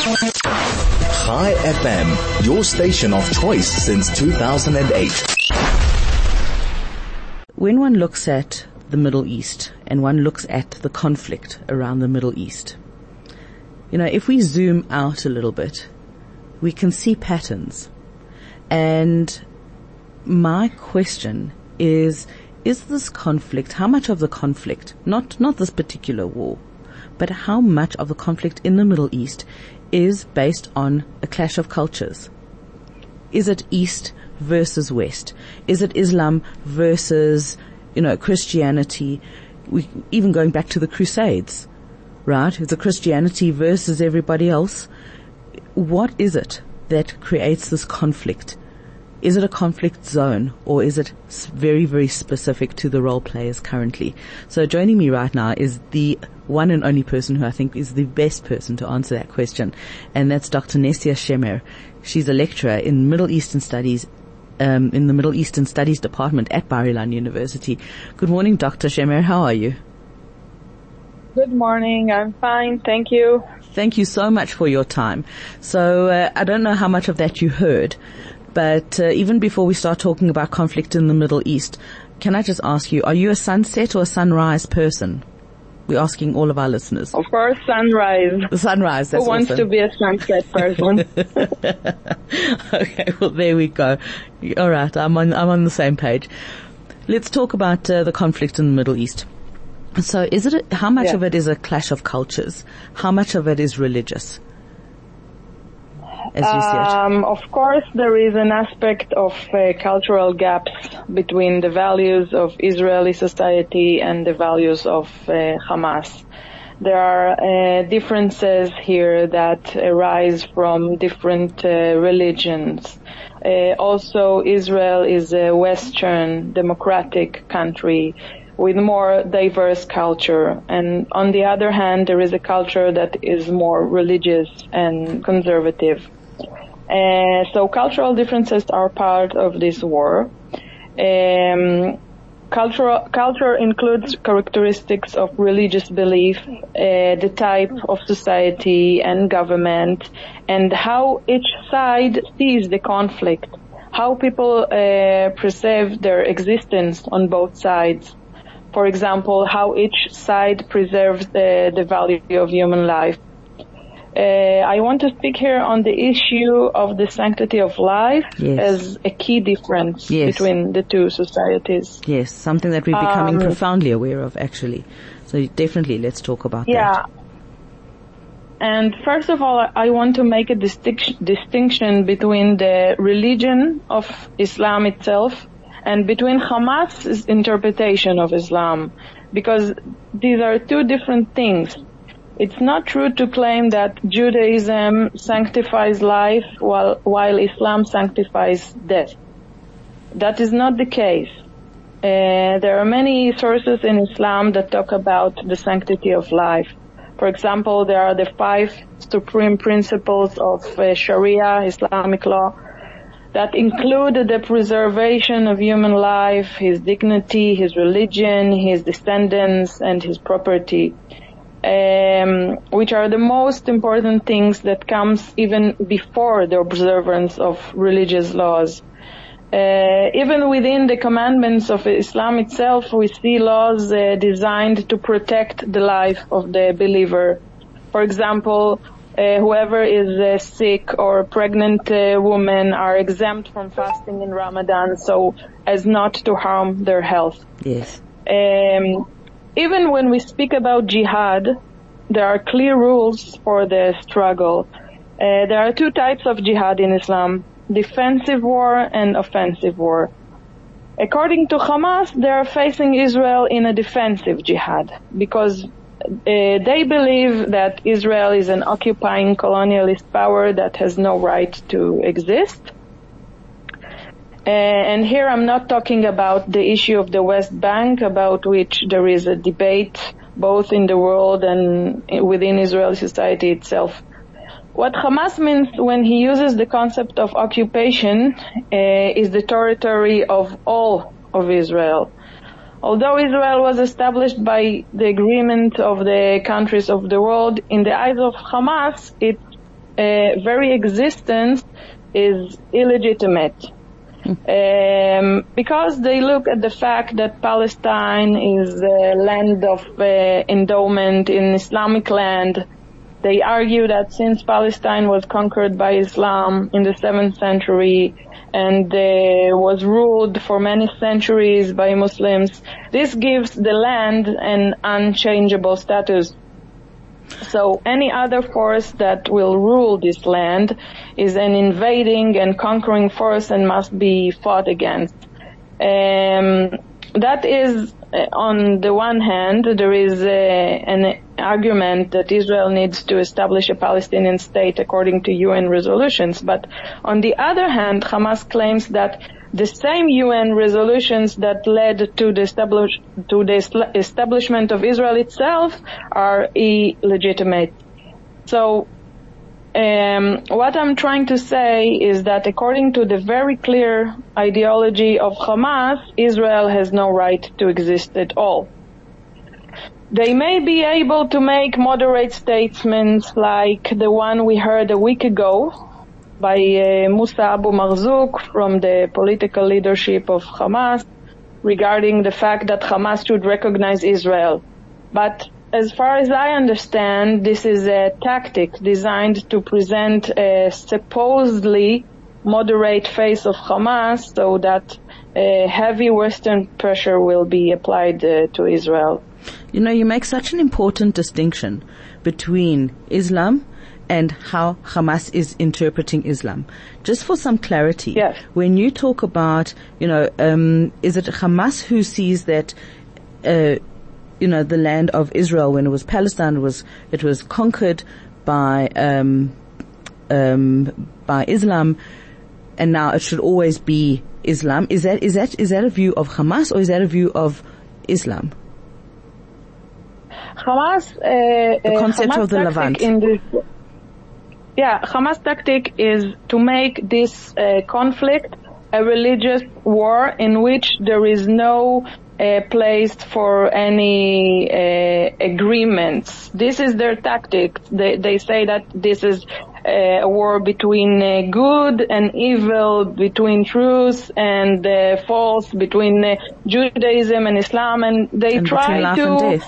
Chai FM, your station of choice since 2008. When one looks at the Middle East and one looks at the conflict around the Middle East, you know, if we zoom out a little bit, we can see patterns. And my question is, is this conflict, how much of the conflict, not, not this particular war, but how much of the conflict in the Middle East is based on a clash of cultures? Is it East versus West? Is it Islam versus, you know, Christianity? We, even going back to the Crusades, right? The Christianity versus everybody else. What is it that creates this conflict? Is it a conflict zone or is it very, very specific to the role players currently? So joining me right now is the one and only person who I think is the best person to answer that question. And that's Dr. Nesia Shemer. She's a lecturer in Middle Eastern Studies um, in the Middle Eastern Studies Department at Bar Ilan University. Good morning, Dr. Shemer. How are you? Good morning. I'm fine. Thank you. Thank you so much for your time. So uh, I don't know how much of that you heard, but uh, even before we start talking about conflict in the Middle East, can I just ask you, are you a sunset or a sunrise person? We're asking all of our listeners. Of course, sunrise. The sunrise. That's Who wants awesome. to be a sunset person? okay, well there we go. All right, I'm on I'm on the same page. Let's talk about uh, the conflict in the Middle East. So, is it a, how much Yeah. of it is a clash of cultures? How much of it is religious? As you see it. um, of course, there is an aspect of uh, cultural gaps between the values of Israeli society and the values of uh, Hamas. There are uh, differences here that arise from different uh, religions. Uh, also, Israel is a Western democratic country with more diverse culture. And on the other hand, there is a culture that is more religious and conservative. Uh, so cultural differences are part of this war. Um, cultural, culture includes characteristics of religious belief, uh, the type of society and government, and how each side sees the conflict, how people uh, preserve their existence on both sides. For example, how each side preserves the, the value of human life. Uh, I want to speak here on the issue of the sanctity of life Yes. as a key difference Yes. between the two societies. Yes, something that we're becoming Um, profoundly aware of actually. So definitely let's talk about Yeah. that. Yeah. And first of all, I want to make a distinction, distinction between the religion of Islam itself and between Hamas's interpretation of Islam, because these are two different things. It's not true to claim that Judaism sanctifies life while, while Islam sanctifies death. That is not the case. Uh, there are many sources in Islam that talk about the sanctity of life. For example, there are the five supreme principles of uh, Sharia, Islamic law, that include the preservation of human life, his dignity, his religion, his descendants, and his property, um, which are the most important things that comes even before the observance of religious laws. Uh, even within the commandments of Islam itself, we see laws uh, designed to protect the life of the believer. For example, uh, whoever is uh, sick or pregnant uh, women are exempt from fasting in Ramadan so as not to harm their health. Yes. Um, even when we speak about jihad, there are clear rules for the struggle. Uh, there are two types of jihad in Islam, defensive war and offensive war. According to Hamas, they are facing Israel in a defensive jihad because uh, they believe that Israel is an occupying colonialist power that has no right to exist. Uh, and here I'm not talking about the issue of the West Bank, about which there is a debate both in the world and within Israeli society itself. What Hamas means when he uses the concept of occupation uh, is the territory of all of Israel. Although Israel was established by the agreement of the countries of the world, in the eyes of Hamas, its uh, very existence is illegitimate. Um, because they look at the fact that Palestine is a land of uh, endowment in Islamic land. They argue that since Palestine was conquered by Islam in the 7th century and uh, was ruled for many centuries by Muslims, this gives the land an unchangeable status. So any other force that will rule this land is an invading and conquering force and must be fought against. Um, that is, uh, on the one hand, there is uh, an argument that Israel needs to establish a Palestinian state according to UN resolutions. But on the other hand, Hamas claims that the same UN resolutions that led to the, establish, to the establishment of Israel itself are illegitimate. So, um, what I'm trying to say is that according to the very clear ideology of Hamas, Israel has no right to exist at all. They may be able to make moderate statements like the one we heard a week ago by uh, Musa Abu Marzouk from the political leadership of Hamas regarding the fact that Hamas should recognize Israel. But as far as I understand, this is a tactic designed to present a supposedly moderate face of Hamas so that a heavy Western pressure will be applied uh, to Israel. You know, you make such an important distinction between Islam and how Hamas is interpreting Islam. Just for some clarity, yes. when you talk about, you know, um, is it Hamas who sees that, uh, you know, the land of Israel when it was Palestine it was it was conquered by um, um, by Islam, and now it should always be Islam. Is that is that is that a view of Hamas or is that a view of Islam? Hamas, uh, the concept Hamas of the Levant. Yeah, Hamas tactic is to make this uh, conflict a religious war in which there is no uh, place for any uh, agreements. This is their tactic. They, they say that this is uh, a war between uh, good and evil, between truth and uh, false, between Judaism and Islam, and they and try to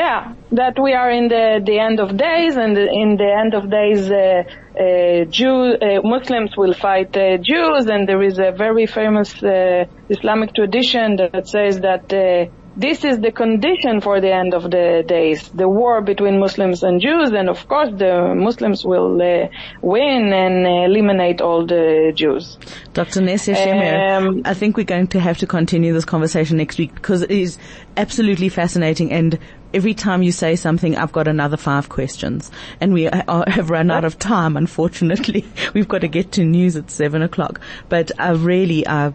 yeah, that we are in the, the end of days, and in the end of days, uh, uh, Jew, uh, Muslims will fight uh, Jews, and there is a very famous uh, Islamic tradition that says that uh, this is the condition for the end of the days, the war between Muslims and Jews, and of course the Muslims will uh, win and eliminate all the Jews. Dr. Nesia Shemer, um, I think we're going to have to continue this conversation next week because it is absolutely fascinating and every time you say something, I've got another five questions. And we have run out of time, unfortunately. We've got to get to news at seven o'clock. But I really, uh,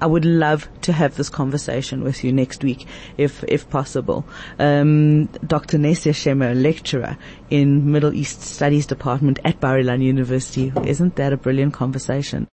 I would love to have this conversation with you next week, if if possible. Um, Dr. Nesia Shemer, lecturer in Middle East Studies Department at Bar Ilan University. Isn't that a brilliant conversation?